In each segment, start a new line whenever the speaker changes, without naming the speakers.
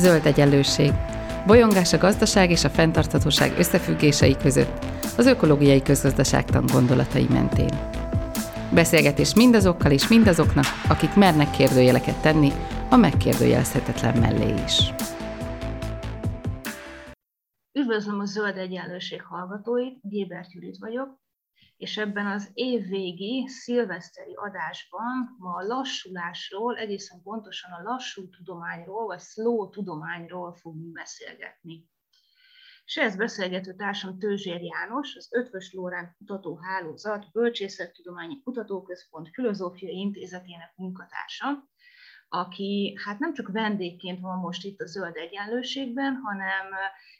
Zöld egyenlőség. Bolyongás a gazdaság és a fenntarthatóság összefüggései között, az ökológiai közgazdaságtan gondolatai mentén. Beszélgetés mindazokkal és mindazoknak, akik mernek kérdőjeleket tenni a megkérdőjelezhetetlen mellé is.
Üdvözlöm a Zöld Egyenlőség hallgatóit, Gébert Judit vagyok, és ebben az évvégi szilveszteri adásban ma a lassulásról, egészen pontosan a lassú tudományról, vagy slow tudományról fogunk beszélgetni. És ez beszélgető társam Tőzsér János, az Ötvös Lórán Kutatóhálózat Bölcsészettudományi Kutatóközpont Filozófiai Intézetének munkatársa, aki hát nem csak vendégként van most itt a Zöld Egyenlőségben, hanem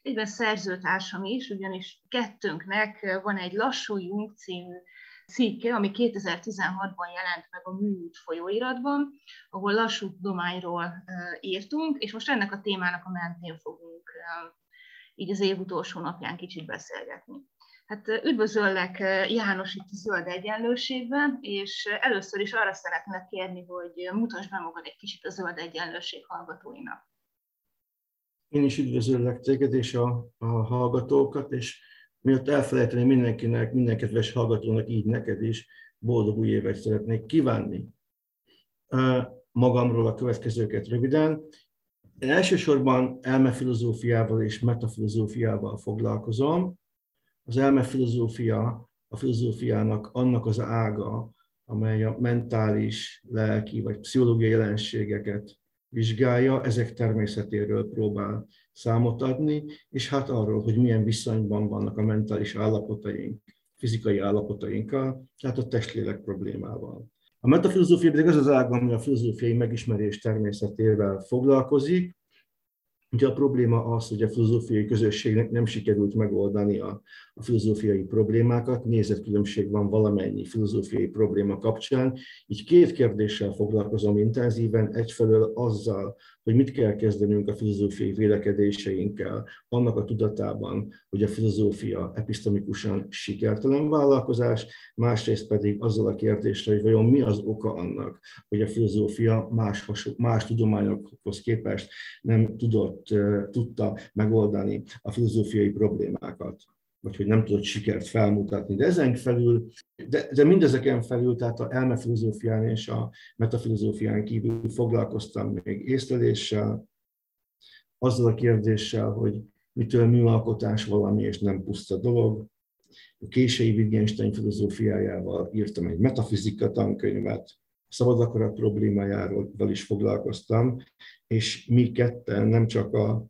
egyben szerzőtársam is, ugyanis kettőnknek van egy Lassuljunk című cikke, ami 2016-ban jelent meg a Műút folyóiratban, ahol lassú tudományról írtunk, és most ennek a témának a mentén fogunk így az év utolsó napján kicsit beszélgetni. Hát üdvözöllek János itt a Zöld Egyenlőségben, és először is arra szeretnék kérni, hogy mutasd be magad egy kicsit a Zöld Egyenlőség hallgatóinak.
Én is üdvözöllek téged és a, a hallgatókat, és miatt elfelejteni mindenkinek, minden kedves hallgatónak, így neked is boldog új évet szeretnék kívánni. Magamról a következőket röviden. Én elsősorban elmefilozófiával és metafilozófiával foglalkozom. Az elmefilozófia a filozófiának annak az ága, amely a mentális, lelki vagy pszichológiai jelenségeket vizsgálja, ezek természetéről próbál számot adni, és hát arról, hogy milyen viszonyban vannak a mentális állapotaink, fizikai állapotainkkal, tehát a testlélek problémával. A metafilozófia pedig az az ág, ami a filozófiai megismerés természetével foglalkozik, Ugye a probléma az, hogy a filozófiai közösségnek nem sikerült megoldani a, a filozófiai problémákat, nézetkülönbség van valamennyi filozófiai probléma kapcsán, így két kérdéssel foglalkozom intenzíven, egyfelől azzal, hogy mit kell kezdenünk a filozófiai vélekedéseinkkel, annak a tudatában, hogy a filozófia epistemikusan sikertelen vállalkozás, másrészt pedig azzal a kérdéssel, hogy vajon mi az oka annak, hogy a filozófia más, hasonló, más tudományokhoz képest nem tudott, tudta megoldani a filozófiai problémákat vagy hogy nem tudott sikert felmutatni. De ezen felül, de, de mindezeken felül, tehát a elmefilozófián és a metafilozófián kívül foglalkoztam még észleléssel, azzal a kérdéssel, hogy mitől műalkotás valami, és nem puszta dolog. A késői Wittgenstein filozófiájával írtam egy metafizika tankönyvet, szabad akarat problémájáról is foglalkoztam, és mi ketten nem csak a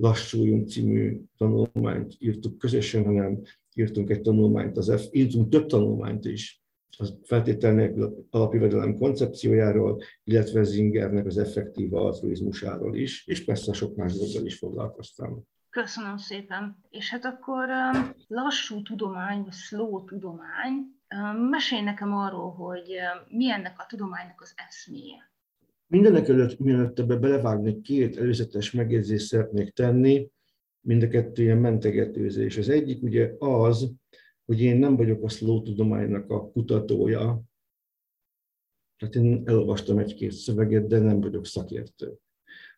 Lassuljunk című tanulmányt írtuk közösen, hanem írtunk egy tanulmányt, az F, írtunk több tanulmányt is, az feltétel nélkül alapjövedelem koncepciójáról, illetve Zingernek az effektív altruizmusáról is, és persze sok más dologgal is foglalkoztam.
Köszönöm szépen. És hát akkor um, lassú tudomány, vagy slow tudomány, um, mesélj nekem arról, hogy um, mi ennek a tudománynak az eszméje.
Mindenek előtt, mielőtt ebbe belevágni, két előzetes megjegyzést szeretnék tenni, mind a kettő ilyen mentegetőzés. Az egyik ugye az, hogy én nem vagyok a slow tudománynak a kutatója, tehát én elolvastam egy-két szöveget, de nem vagyok szakértő.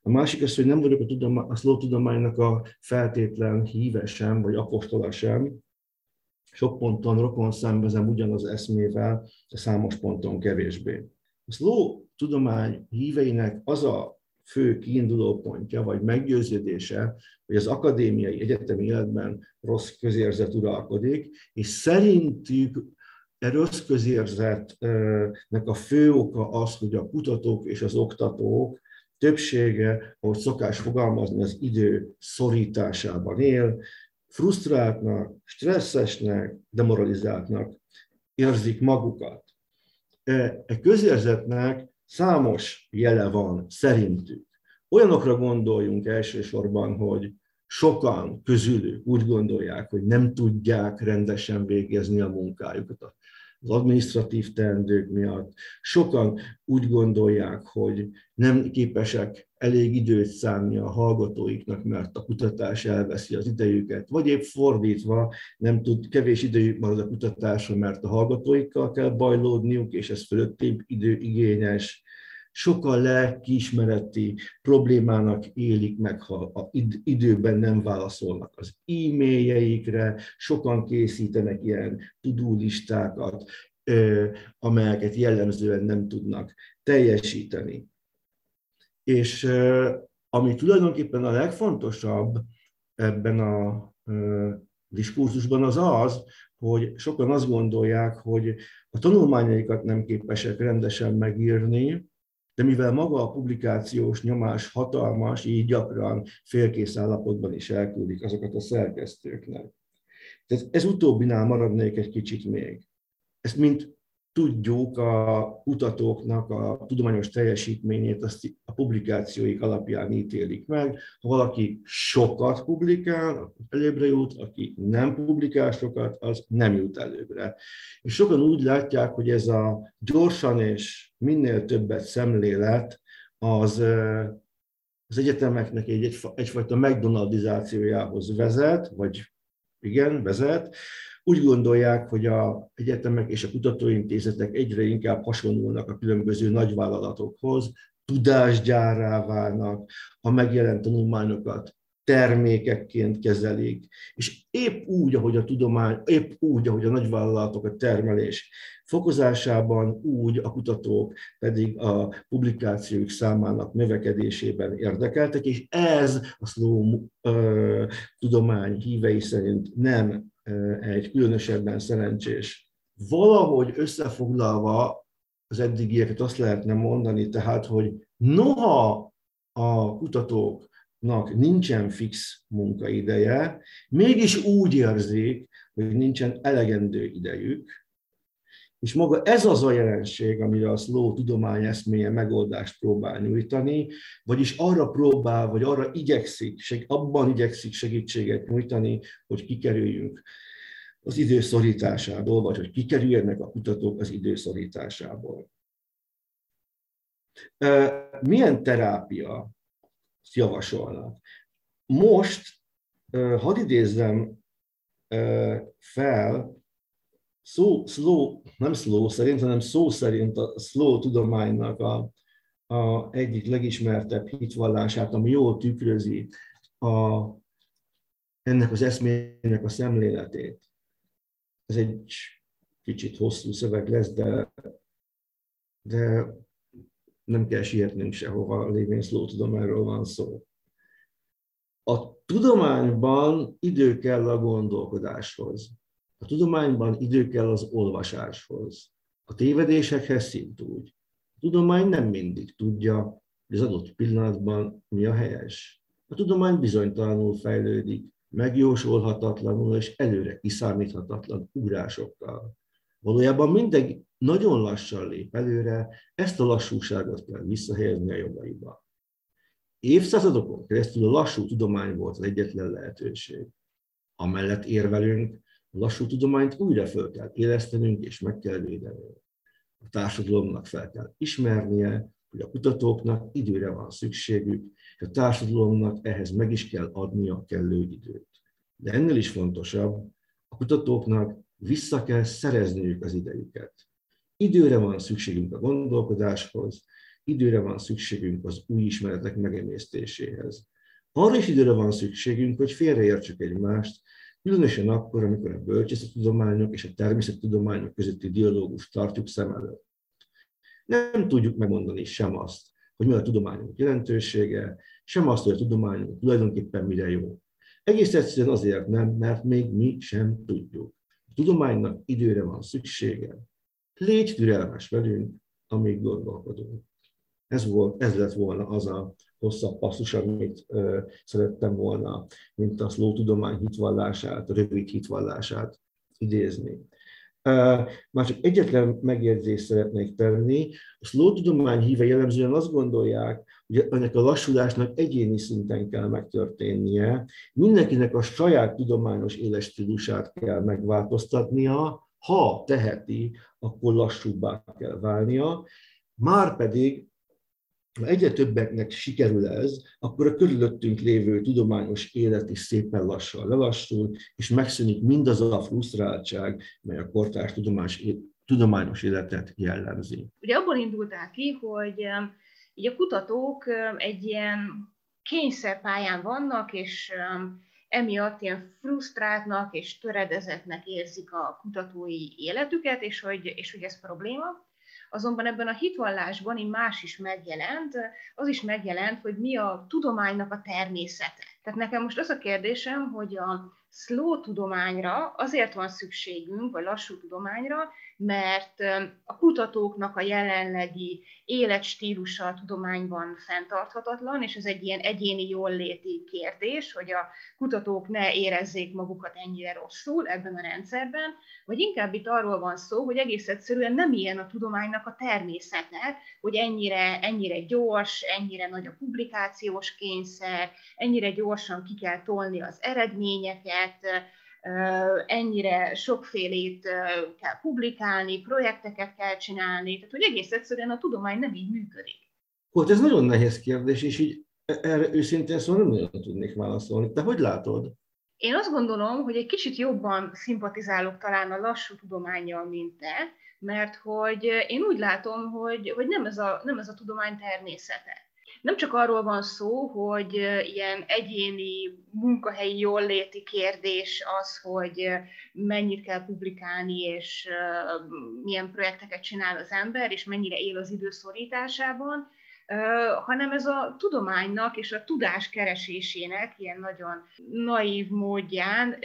A másik az, hogy nem vagyok a, tudomány, a slow tudománynak a feltétlen híve sem, vagy apostola sem. Sok ponton rokon szembezem ugyanaz eszmével, de számos ponton kevésbé. A slow tudomány híveinek az a fő kiinduló pontja, vagy meggyőződése, hogy az akadémiai egyetemi életben rossz közérzet uralkodik, és szerintük a rossz közérzetnek a fő oka az, hogy a kutatók és az oktatók többsége, ahogy szokás fogalmazni, az idő szorításában él, frusztráltnak, stresszesnek, demoralizáltnak érzik magukat. E, e közérzetnek Számos jele van szerintük. Olyanokra gondoljunk elsősorban, hogy sokan közülük úgy gondolják, hogy nem tudják rendesen végezni a munkájukat az administratív teendők miatt. Sokan úgy gondolják, hogy nem képesek elég időt szánni a hallgatóiknak, mert a kutatás elveszi az idejüket, vagy épp fordítva nem tud, kevés idejük marad a kutatásra, mert a hallgatóikkal kell bajlódniuk, és ez fölöttébb időigényes, sokkal lelkiismereti problémának élik meg, ha a időben nem válaszolnak az e-mailjeikre, sokan készítenek ilyen tudulistákat, amelyeket jellemzően nem tudnak teljesíteni. És ami tulajdonképpen a legfontosabb ebben a diskurzusban az az, hogy sokan azt gondolják, hogy a tanulmányaikat nem képesek rendesen megírni, de mivel maga a publikációs nyomás hatalmas, így gyakran félkész állapotban is elküldik azokat a szerkesztőknek. Tehát ez utóbbinál maradnék egy kicsit még. Ezt mint tudjuk a kutatóknak a tudományos teljesítményét, azt a publikációik alapján ítélik meg. Ha valaki sokat publikál, előbbre jut, aki nem publikál sokat, az nem jut előbbre. És sokan úgy látják, hogy ez a gyorsan és minél többet szemlélet, az az egyetemeknek egy, egyfajta McDonaldizációjához vezet, vagy igen, vezet, úgy gondolják, hogy a egyetemek és a kutatóintézetek egyre inkább hasonlulnak a különböző nagyvállalatokhoz, tudásgyárrá válnak, a megjelent tanulmányokat termékekként kezelik, és épp úgy, ahogy a tudomány, épp úgy, ahogy a nagyvállalatok a termelés fokozásában, úgy a kutatók pedig a publikációk számának növekedésében érdekeltek, és ez a slow uh, tudomány hívei szerint nem egy különösebben szerencsés. Valahogy összefoglalva az eddigieket azt lehetne mondani, tehát, hogy noha a kutatóknak nincsen fix munkaideje, mégis úgy érzik, hogy nincsen elegendő idejük, és maga ez az a jelenség, amire a slow tudomány eszméje megoldást próbál nyújtani, vagyis arra próbál, vagy arra igyekszik, abban igyekszik segítséget nyújtani, hogy kikerüljünk az időszorításából, vagy hogy kikerüljenek a kutatók az időszorításából. Milyen terápia javasolnak? Most hadd idézzem fel szó, slow, nem slow szerint, hanem szó szerint a slow tudománynak a, a egyik legismertebb hitvallását, ami jól tükrözi a, ennek az eszmének a szemléletét. Ez egy kicsit hosszú szöveg lesz, de, de nem kell sietnünk sehova, lévén slow tudományról van szó. A tudományban idő kell a gondolkodáshoz. A tudományban idő kell az olvasáshoz. A tévedésekhez szintúgy. A tudomány nem mindig tudja, hogy az adott pillanatban mi a helyes. A tudomány bizonytalanul fejlődik, megjósolhatatlanul és előre kiszámíthatatlan ugrásokkal. Valójában mindegy nagyon lassan lép előre, ezt a lassúságot kell visszahelyezni a jogaiba. Évszázadokon keresztül a lassú tudomány volt az egyetlen lehetőség. Amellett érvelünk, lassú tudományt újra föl kell élesztenünk és meg kell védenünk. A társadalomnak fel kell ismernie, hogy a kutatóknak időre van szükségük, és a társadalomnak ehhez meg is kell adnia a kellő időt. De ennél is fontosabb, a kutatóknak vissza kell szerezniük az idejüket. Időre van szükségünk a gondolkodáshoz, időre van szükségünk az új ismeretek megemésztéséhez. Arra is időre van szükségünk, hogy félreértsük egymást, Különösen akkor, amikor a bölcsészettudományok és a természettudományok közötti dialógust tartjuk szem előtt. Nem tudjuk megmondani sem azt, hogy mi a tudományunk jelentősége, sem azt, hogy a tudományunk tulajdonképpen mire jó. Egész egyszerűen azért nem, mert még mi sem tudjuk. A tudománynak időre van szüksége. Légy türelmes velünk, amíg gondolkodunk. Ez, volt, ez lett volna az a hosszabb passzus, amit ö, szerettem volna, mint a slow tudomány hitvallását, a rövid hitvallását idézni. Már csak egyetlen megjegyzést szeretnék tenni. A slow tudomány híve jellemzően azt gondolják, hogy ennek a lassulásnak egyéni szinten kell megtörténnie. Mindenkinek a saját tudományos éles stílusát kell megváltoztatnia, ha teheti, akkor lassúbbá kell válnia. Márpedig ha egyre többeknek sikerül ez, akkor a körülöttünk lévő tudományos élet is szépen lassan lelassul, és megszűnik mindaz a frusztráltság, mely a kortárs tudományos, tudományos életet jellemzi.
Ugye abból indultál ki, hogy így a kutatók egy ilyen kényszerpályán vannak, és emiatt ilyen frusztráltnak és töredezetnek érzik a kutatói életüket, és hogy, és hogy ez probléma. Azonban ebben a hitvallásban így más is megjelent, az is megjelent, hogy mi a tudománynak a természete. Tehát nekem most az a kérdésem, hogy a slow tudományra azért van szükségünk, vagy lassú tudományra, mert a kutatóknak a jelenlegi életstílusa a tudományban fenntarthatatlan, és ez egy ilyen egyéni jólléti kérdés, hogy a kutatók ne érezzék magukat ennyire rosszul ebben a rendszerben, vagy inkább itt arról van szó, hogy egész egyszerűen nem ilyen a tudománynak a természete, hogy ennyire, ennyire gyors, ennyire nagy a publikációs kényszer, ennyire gyorsan ki kell tolni az eredményeket, ennyire sokfélét kell publikálni, projekteket kell csinálni, tehát hogy egész egyszerűen a tudomány nem így működik.
Volt, ez nagyon nehéz kérdés, és így e, erre őszintén szóval nem nagyon tudnék válaszolni. Te hogy látod?
Én azt gondolom, hogy egy kicsit jobban szimpatizálok talán a lassú tudományjal, mint te, mert hogy én úgy látom, hogy, hogy nem, ez a, nem ez a tudomány természete nem csak arról van szó, hogy ilyen egyéni munkahelyi jólléti kérdés az, hogy mennyit kell publikálni, és milyen projekteket csinál az ember, és mennyire él az időszorításában, hanem ez a tudománynak és a tudás keresésének ilyen nagyon naív módján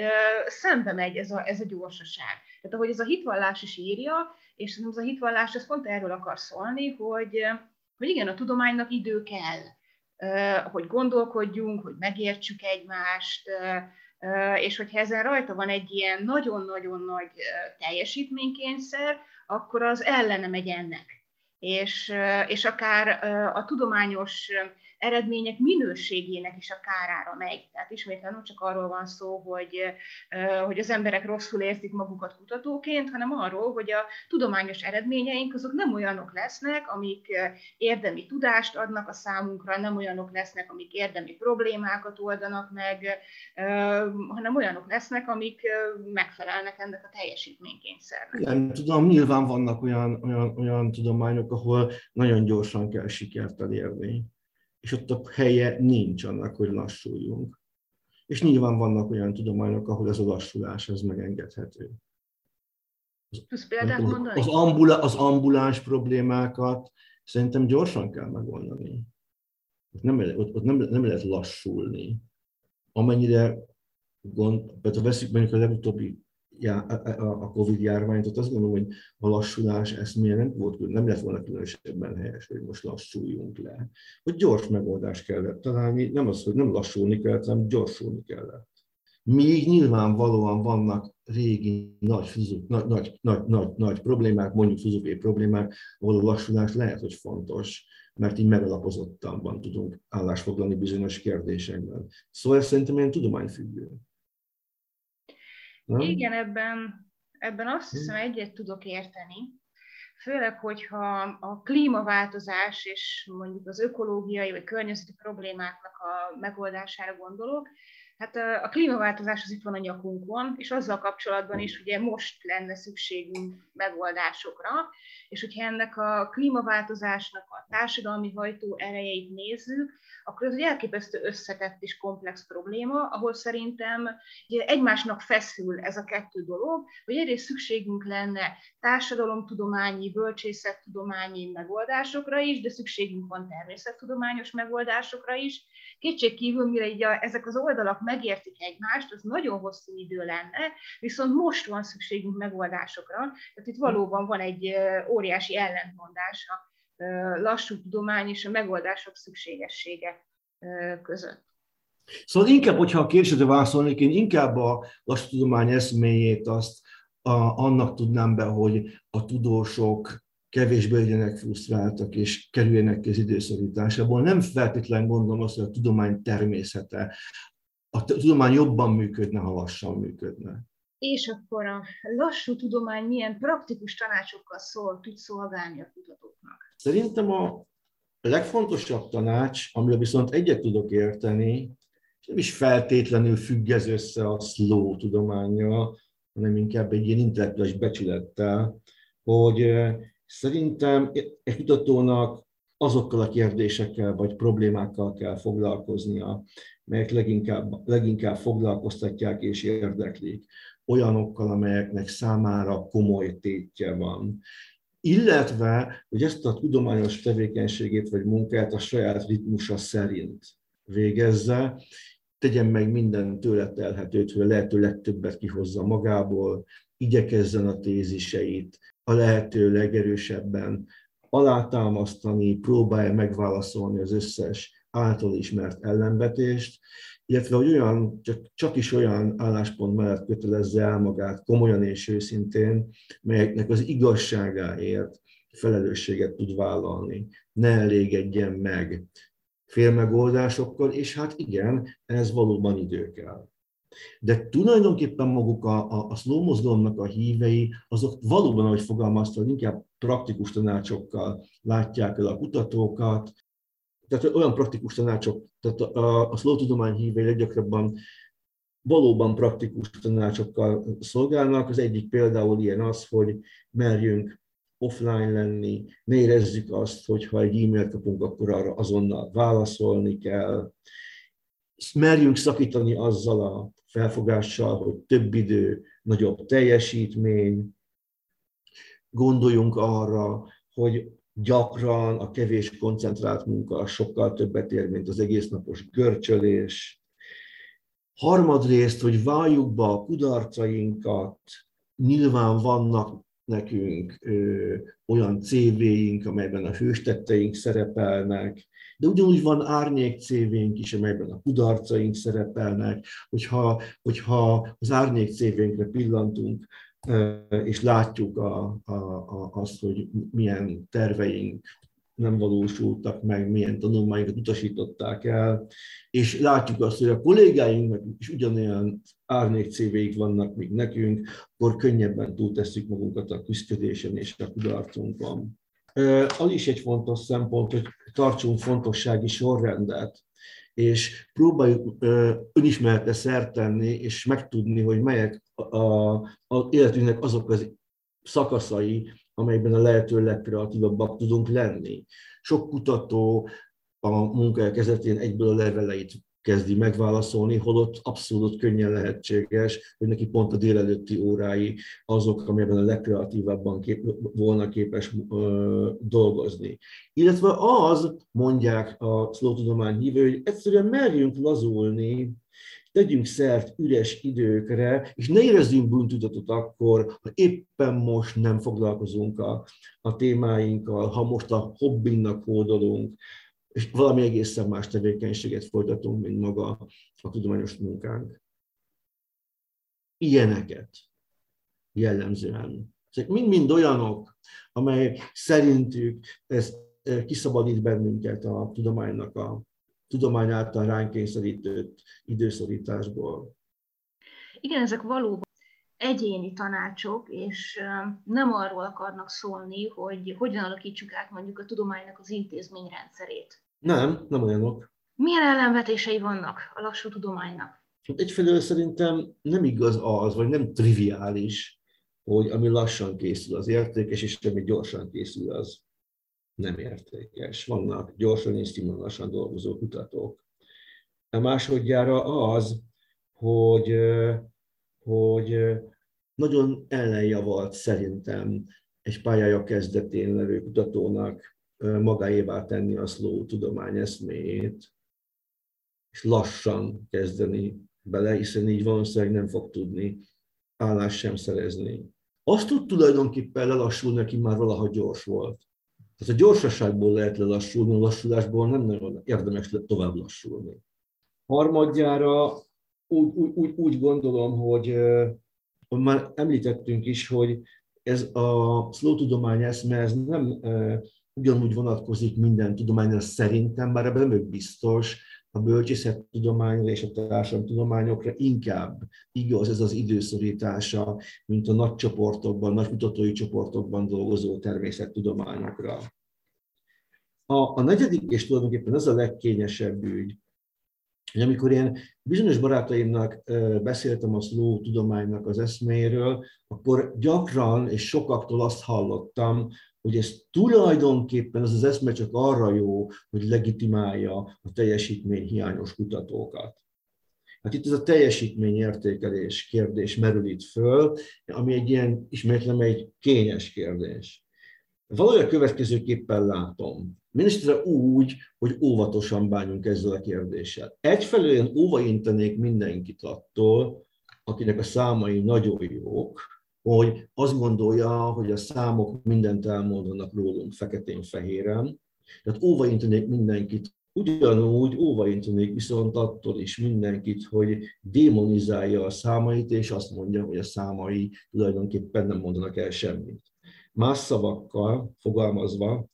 szembe megy ez a, ez a gyorsaság. Tehát ahogy ez a hitvallás is írja, és ez a hitvallás ez pont erről akar szólni, hogy hogy igen, a tudománynak idő kell, hogy gondolkodjunk, hogy megértsük egymást, és hogyha ezen rajta van egy ilyen nagyon-nagyon nagy teljesítménykényszer, akkor az ellene megy ennek. És, és akár a tudományos eredmények minőségének is a kárára megy. Tehát ismétlen nem csak arról van szó, hogy, hogy az emberek rosszul érzik magukat kutatóként, hanem arról, hogy a tudományos eredményeink azok nem olyanok lesznek, amik érdemi tudást adnak a számunkra, nem olyanok lesznek, amik érdemi problémákat oldanak meg, hanem olyanok lesznek, amik megfelelnek ennek a teljesítménykényszernek.
Nem tudom, nyilván vannak olyan, olyan, olyan tudományok, ahol nagyon gyorsan kell sikert elérni és ott a helye nincs annak, hogy lassuljunk. És nyilván vannak olyan tudományok, ahol ez a lassulás az megengedhető.
Mondani?
Az, ambula, az ambuláns problémákat szerintem gyorsan kell megoldani. Ott nem, ott, ott nem, nem lehet lassulni. Amennyire gond, például veszük mondjuk a legutóbbi a Covid járványt, ott azt gondolom, hogy a lassulás eszméje nem, volt, nem lett volna különösebben helyes, hogy most lassuljunk le. Hogy gyors megoldást kellett találni, nem az, hogy nem lassulni kellett, hanem gyorsulni kellett. Míg nyilvánvalóan vannak régi nagy, nagy, nagy, nagy, nagy, nagy problémák, mondjuk filozófiai problémák, ahol a lassulás lehet, hogy fontos, mert így megalapozottabban tudunk állásfoglalni bizonyos kérdésekben. Szóval ez szerintem ilyen tudományfüggő.
Nem? Igen, ebben, ebben azt hiszem egyet tudok érteni, főleg, hogyha a klímaváltozás és mondjuk az ökológiai vagy környezeti problémáknak a megoldására gondolok, Hát a klímaváltozás az itt van a nyakunkon, és azzal kapcsolatban is ugye most lenne szükségünk megoldásokra, és hogyha ennek a klímaváltozásnak a társadalmi hajtó erejeit nézzük, akkor ez egy elképesztő összetett és komplex probléma, ahol szerintem ugye egymásnak feszül ez a kettő dolog, hogy egyrészt szükségünk lenne társadalomtudományi, bölcsészettudományi megoldásokra is, de szükségünk van természettudományos megoldásokra is. Kétség kívül, mire így a, ezek az oldalak megértik egymást, az nagyon hosszú idő lenne, viszont most van szükségünk megoldásokra. Tehát itt valóban van egy óriási ellentmondás a lassú tudomány és a megoldások szükségessége között.
Szóval inkább, hogyha a kérdésre válaszolnék, én inkább a lassú tudomány eszméjét azt a, annak tudnám be, hogy a tudósok kevésbé legyenek frusztráltak és kerüljenek az időszorításából. Nem feltétlenül gondolom azt, hogy a tudomány természete. A tudomány jobban működne, ha lassan működne.
És akkor a lassú tudomány milyen praktikus tanácsokkal szól, tud szolgálni a kutatóknak?
Szerintem a legfontosabb tanács, amivel viszont egyet tudok érteni, és nem is feltétlenül függ ez össze a slow tudományjal, hanem inkább egy ilyen intellektuális becsülettel, hogy szerintem egy kutatónak azokkal a kérdésekkel vagy problémákkal kell foglalkoznia, melyek leginkább, leginkább foglalkoztatják és érdeklik, olyanokkal, amelyeknek számára komoly tétje van. Illetve, hogy ezt a tudományos tevékenységét vagy munkát a saját ritmusa szerint végezze, tegyen meg minden tőle telhetőt, hogy a lehető legtöbbet kihozza magából, igyekezzen a téziseit a lehető legerősebben alátámasztani, próbálja megválaszolni az összes által ismert ellenvetést, illetve hogy olyan, csak, csak is olyan álláspont mellett kötelezze el magát komolyan és őszintén, melyeknek az igazságáért felelősséget tud vállalni. Ne elégedjen meg félmegoldásokkal, és hát igen, ez valóban idő kell. De tulajdonképpen maguk a, a, a slow mozgalomnak a hívei, azok valóban, ahogy fogalmaztam, inkább praktikus tanácsokkal látják el a kutatókat, tehát olyan praktikus tanácsok, tehát a, a slow tudomány hívei leggyakrabban valóban praktikus tanácsokkal szolgálnak. Az egyik például ilyen az, hogy merjünk offline lenni, ne érezzük azt, hogy ha egy e-mailt kapunk, akkor arra azonnal válaszolni kell. Merjünk szakítani azzal a felfogással, hogy több idő, nagyobb teljesítmény. Gondoljunk arra, hogy gyakran a kevés koncentrált munka sokkal többet ér, mint az egész napos görcsölés. Harmadrészt, hogy valljuk be a kudarcainkat, nyilván vannak nekünk ö, olyan CV-ink, amelyben a hőstetteink szerepelnek, de ugyanúgy van árnyék CV-nk is, amelyben a kudarcaink szerepelnek, hogyha, hogyha az árnyék CV-nkre pillantunk, és látjuk a, a, a, azt, hogy milyen terveink nem valósultak meg, milyen tanulmányokat utasították el, és látjuk azt, hogy a kollégáinknak is ugyanolyan árnyék cv vannak, mint nekünk, akkor könnyebben túltesszük magunkat a küzdködésen és a kudarcunkon. Az is egy fontos szempont, hogy tartsunk fontossági sorrendet, és próbáljuk önismeretre szert tenni, és megtudni, hogy melyek az életünknek azok az szakaszai, amelyben a lehető legkreatívabbak tudunk lenni. Sok kutató a munkája kezdetén egyből a leveleit kezdi megválaszolni, holott abszolút könnyen lehetséges, hogy neki pont a délelőtti órái azok, amelyben a legkreatívabban kép, volna képes ö, dolgozni. Illetve az, mondják a slow tudomány hívő, hogy egyszerűen merjünk lazulni, tegyünk szert üres időkre, és ne érezzünk bűntudatot akkor, ha éppen most nem foglalkozunk a, a témáinkkal, ha most a hobbinknak hódolunk, és valami egészen más tevékenységet folytatunk, mint maga a tudományos munkánk. Ilyeneket jellemzően. Ezek mind-mind olyanok, amely szerintük ez eh, kiszabadít bennünket a tudománynak a tudomány által ránk kényszerített időszorításból.
Igen, ezek valóban egyéni tanácsok, és nem arról akarnak szólni, hogy hogyan alakítsuk át mondjuk a tudománynak az intézményrendszerét.
Nem, nem olyanok.
Milyen ellenvetései vannak a lassú tudománynak?
Egyfelől szerintem nem igaz az, vagy nem triviális, hogy ami lassan készül az értékes, és ami gyorsan készül az nem értékes. Vannak gyorsan és színvonalasan dolgozó kutatók. A másodjára az, hogy, hogy nagyon ellenjavalt szerintem egy pályája kezdetén levő kutatónak magáévá tenni a slow tudomány eszméjét, és lassan kezdeni bele, hiszen így valószínűleg nem fog tudni állást sem szerezni. Azt tud tulajdonképpen lelassulni, neki már valaha gyors volt. Tehát a gyorsaságból lehet lelassulni, a lassulásból nem nagyon érdemes tovább lassulni. Harmadjára úgy, úgy, úgy gondolom, hogy, már említettünk is, hogy ez a slow tudomány eszme, ez nem ugyanúgy vonatkozik minden tudományra szerintem, bár ebben nem biztos, a bölcsészettudományra és a társadalomtudományokra inkább igaz ez az időszorítása, mint a nagy csoportokban, nagy kutatói csoportokban dolgozó természettudományokra. A, a negyedik, és tulajdonképpen ez a legkényesebb ügy, hogy amikor én bizonyos barátaimnak beszéltem a slow tudománynak az eszméről, akkor gyakran és sokaktól azt hallottam, hogy ez tulajdonképpen az az eszme csak arra jó, hogy legitimálja a teljesítmény hiányos kutatókat. Hát itt ez a teljesítményértékelés kérdés merül itt föl, ami egy ilyen, ismétlem, egy kényes kérdés. Valahogy következőképpen látom. Minisztere úgy, hogy óvatosan bánjunk ezzel a kérdéssel. Egyfelől én óvaintenék mindenkit attól, akinek a számai nagyon jók, hogy azt gondolja, hogy a számok mindent elmondanak rólunk feketén-fehéren. Tehát óvaintenék mindenkit Ugyanúgy óvaintenék viszont attól is mindenkit, hogy démonizálja a számait, és azt mondja, hogy a számai tulajdonképpen nem mondanak el semmit. Más szavakkal fogalmazva,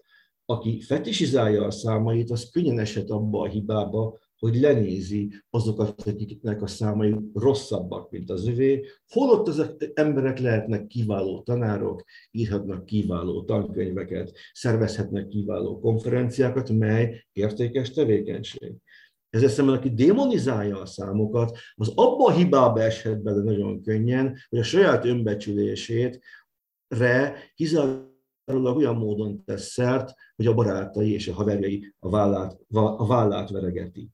aki fetisizálja a számait, az könnyen esett abba a hibába, hogy lenézi azokat, akiknek a számai rosszabbak, mint az övé, holott az emberek lehetnek kiváló tanárok, írhatnak kiváló tankönyveket, szervezhetnek kiváló konferenciákat, mely értékes tevékenység. Ezzel szemben, aki démonizálja a számokat, az abba a hibába eshet bele nagyon könnyen, hogy a saját önbecsülését re kizárólag olyan módon tesz szert, hogy a barátai és a haverjai a vállát, a vállát veregeti.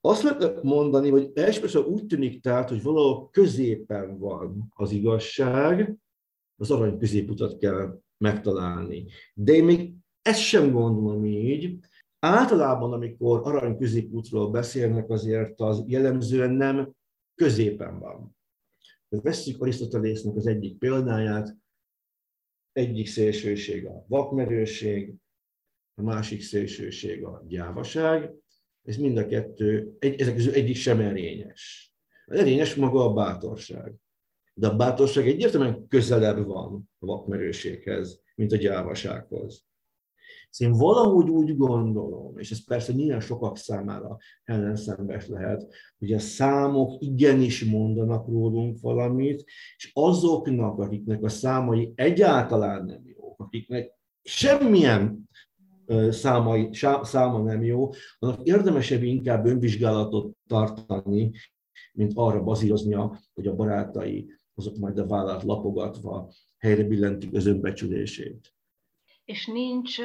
Azt lehet mondani, hogy elsősorban úgy tűnik tehát, hogy valahol középen van az igazság, az arany középutat kell megtalálni. De én még ezt sem gondolom így. Általában, amikor arany középútról beszélnek, azért az jellemzően nem középen van. Vesszük Arisztotelésznek az egyik példáját, egyik szélsőség a vakmerőség, a másik szélsőség a gyávaság, ez mind a kettő, egy, ezek közül egyik sem erényes. Az erényes maga a bátorság. De a bátorság egyértelműen közelebb van a vakmerőséghez, mint a gyávasághoz. Szóval én valahogy úgy gondolom, és ez persze nyilván sokak számára ellenszembes lehet, hogy a számok igenis mondanak rólunk valamit, és azoknak, akiknek a számai egyáltalán nem jók, akiknek semmilyen számai, száma nem jó, annak érdemesebb inkább önvizsgálatot tartani, mint arra bazíroznia, hogy a barátai azok majd a vállát lapogatva helyre billentik az önbecsülését.
És nincs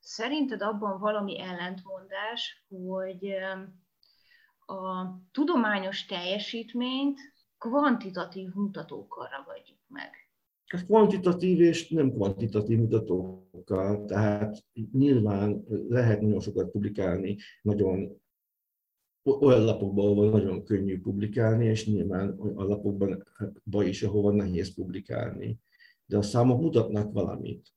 szerinted abban valami ellentmondás, hogy a tudományos teljesítményt kvantitatív mutatókkal ragadjuk meg?
Kvantitatív és nem kvantitatív mutatókkal, tehát nyilván lehet nagyon sokat publikálni, nagyon olyan lapokban, ahol nagyon könnyű publikálni, és nyilván a lapokban is, ahova nehéz publikálni. De a számok mutatnak valamit,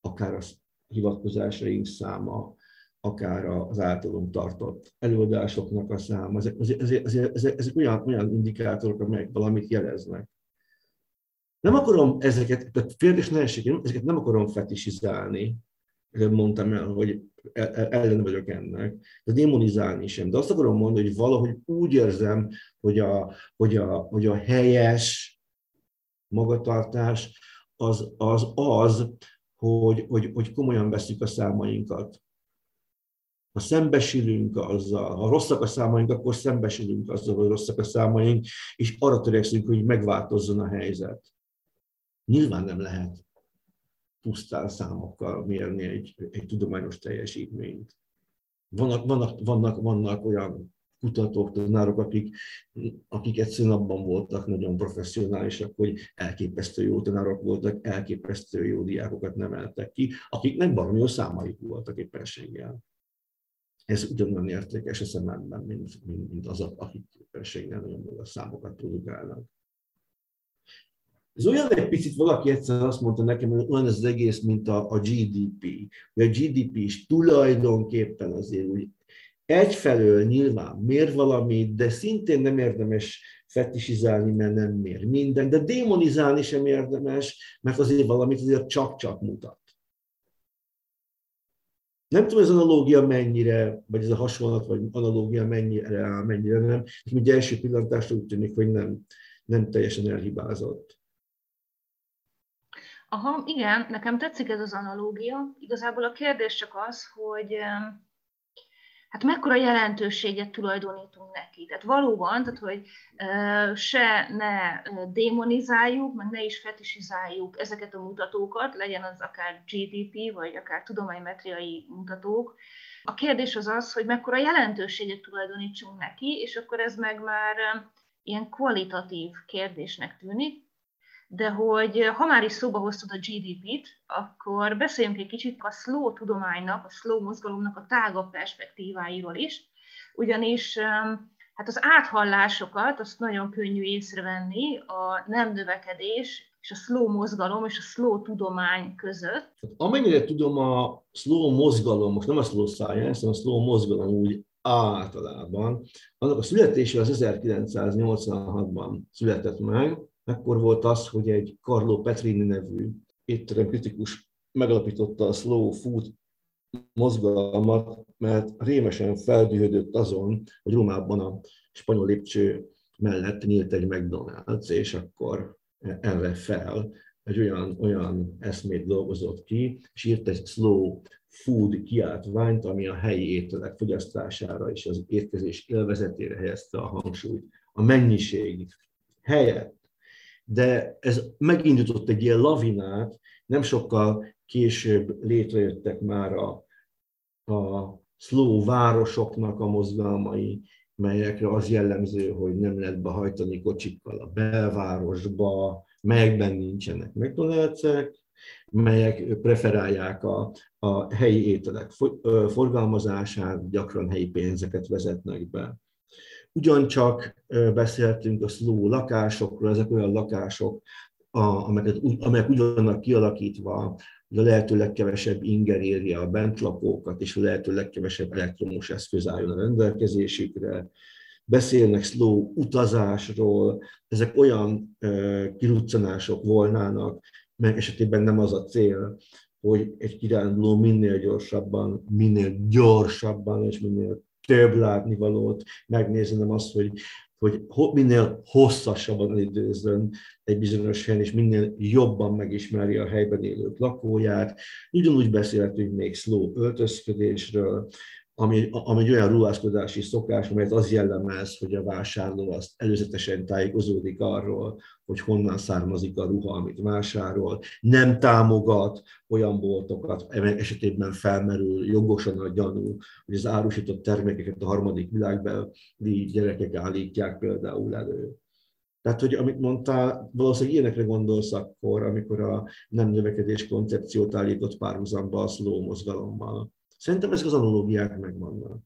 akár a hivatkozásaink száma, akár az általunk tartott előadásoknak a száma. Ezek, ezek, ezek, ezek olyan, olyan indikátorok, amelyek valamit jeleznek. Nem akarom ezeket, tehát félres ne esik, ezeket nem akarom fetisizálni, mondtam el, hogy e, e, ellen vagyok ennek, de démonizálni sem. De azt akarom mondani, hogy valahogy úgy érzem, hogy a, hogy a, hogy a helyes magatartás az az, az hogy, hogy, hogy komolyan veszük a számainkat. Ha szembesülünk azzal, ha rosszak a számaink, akkor szembesülünk azzal, hogy rosszak a számaink, és arra törekszünk, hogy megváltozzon a helyzet. Nyilván nem lehet pusztán számokkal mérni egy, egy tudományos teljesítményt. Vannak, vannak, vannak, vannak olyan kutatók, tanárok, akik, akik egyszerűen abban voltak nagyon professzionálisak, hogy elképesztő jó tanárok voltak, elképesztő jó diákokat neveltek ki, akiknek baromi jó számaik voltak éppenséggel. Ez ugyanolyan értékes a szememben, mint, mint, mint az, akik éppenséggel nagyon jó számokat produkálnak. Ez olyan egy picit, valaki egyszer azt mondta nekem, hogy olyan ez az egész, mint a, a GDP. A GDP is tulajdonképpen azért úgy egyfelől nyilván mér valamit, de szintén nem érdemes fetisizálni, mert nem mér minden, de démonizálni sem érdemes, mert azért valamit azért csak-csak mutat. Nem tudom, ez analógia mennyire, vagy ez a hasonlat, vagy analógia mennyire mennyire nem. Ugye első pillantásra úgy tűnik, hogy nem, nem teljesen elhibázott.
Aha, igen, nekem tetszik ez az analógia. Igazából a kérdés csak az, hogy hát mekkora jelentőséget tulajdonítunk neki. Tehát valóban, tehát hogy se ne démonizáljuk, meg ne is fetisizáljuk ezeket a mutatókat, legyen az akár GDP, vagy akár tudománymetriai mutatók. A kérdés az az, hogy mekkora jelentőséget tulajdonítsunk neki, és akkor ez meg már ilyen kvalitatív kérdésnek tűnik, de hogy ha már is szóba hoztad a GDP-t, akkor beszéljünk egy kicsit a slow tudománynak, a slow mozgalomnak a tágabb perspektíváiról is, ugyanis hát az áthallásokat azt nagyon könnyű észrevenni a nem növekedés és a slow mozgalom és a slow tudomány között.
Amennyire tudom, a slow mozgalom, most nem a slow science, hanem a slow mozgalom úgy általában, annak a születése az 1986-ban született meg, Ekkor volt az, hogy egy Carlo Petrini nevű étterem kritikus megalapította a slow food mozgalmat, mert rémesen feldühödött azon, hogy Rómában a spanyol lépcső mellett nyílt egy McDonald's, és akkor erre fel egy olyan, olyan eszmét dolgozott ki, és írt egy slow food kiáltványt, ami a helyi ételek fogyasztására és az étkezés élvezetére helyezte a hangsúlyt. A mennyiség helyett de ez megindított egy ilyen lavinát, nem sokkal később létrejöttek már a, a slow városoknak a mozgalmai, melyekre az jellemző, hogy nem lehet behajtani kocsikkal a belvárosba, melyekben nincsenek McDonald's-ek, melyek preferálják a, a helyi ételek forgalmazását, gyakran helyi pénzeket vezetnek be. Ugyancsak beszéltünk a slow lakásokról, ezek olyan lakások, amelyek, amelyek úgy vannak kialakítva, hogy a lehető legkevesebb inger érje a bentlakókat, és a lehető legkevesebb elektromos eszköz álljon a rendelkezésükre. Beszélnek slow utazásról, ezek olyan kiruccanások volnának, meg esetében nem az a cél, hogy egy kiránduló minél gyorsabban, minél gyorsabban és minél több látnivalót, megnézni, nem azt, hogy, hogy minél hosszasabban időzön egy bizonyos helyen, és minél jobban megismeri a helyben élők lakóját. Ugyanúgy beszélhetünk még slow öltözködésről, ami, ami egy olyan ruházkodási szokás, amelyet az jellemez, hogy a vásárló azt előzetesen tájékozódik arról, hogy honnan származik a ruha, amit vásárol, nem támogat olyan boltokat, esetében felmerül jogosan a gyanú, hogy az árusított termékeket a harmadik világbeli gyerekek állítják például elő. Tehát, hogy amit mondtál, valószínűleg ilyenekre gondolsz akkor, amikor a nem növekedés koncepciót állított párhuzamba a slow mozgalommal. Szerintem ezek az analógiák megvannak.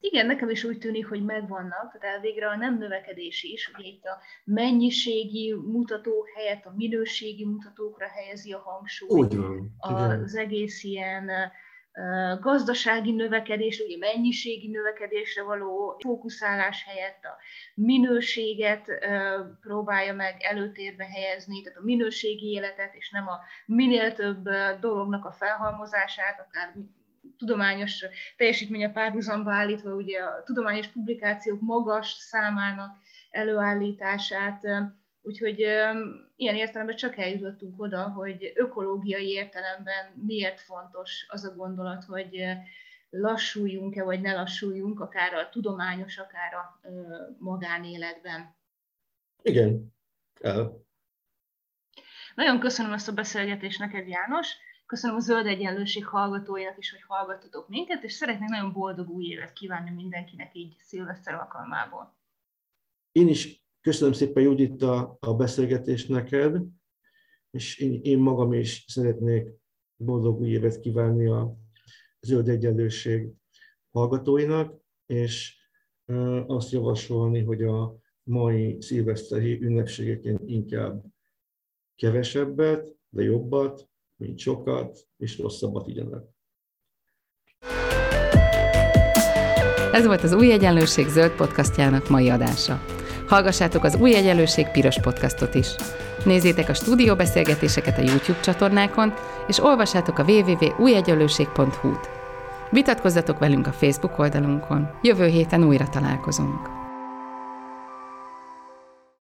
Igen, nekem is úgy tűnik, hogy megvannak, tehát végre a nem növekedés is, ugye itt a mennyiségi mutató helyett a minőségi mutatókra helyezi a hangsúlyt.
Úgy van,
az egész ilyen gazdasági növekedés, ugye mennyiségi növekedésre való fókuszálás helyett a minőséget próbálja meg előtérbe helyezni, tehát a minőségi életet, és nem a minél több dolognak a felhalmozását, akár tudományos teljesítmény a párhuzamba állítva, ugye a tudományos publikációk magas számának előállítását, úgyhogy ilyen értelemben csak eljutottunk oda, hogy ökológiai értelemben miért fontos az a gondolat, hogy lassuljunk-e, vagy ne lassuljunk, akár a tudományos, akár a magánéletben.
Igen. El.
Nagyon köszönöm ezt a beszélgetést neked, János. Köszönöm a Zöld Egyenlőség hallgatóinak is, hogy hallgattatok minket, és szeretnék nagyon boldog új évet kívánni mindenkinek így szilveszter alkalmából.
Én is köszönöm szépen, Judit, a, a beszélgetést neked, és én, én magam is szeretnék boldog új évet kívánni a Zöld Egyenlőség hallgatóinak, és azt javasolni, hogy a mai szilveszteri ünnepségeken inkább kevesebbet, de jobbat, mint sokat, és rosszabbat igyenek.
Ez volt az Új Egyenlőség zöld podcastjának mai adása. Hallgassátok az Új Egyenlőség piros podcastot is. Nézzétek a stúdióbeszélgetéseket a YouTube csatornákon, és olvassátok a www.újegyenlőség.hu-t. Vitatkozzatok velünk a Facebook oldalunkon. Jövő héten újra találkozunk.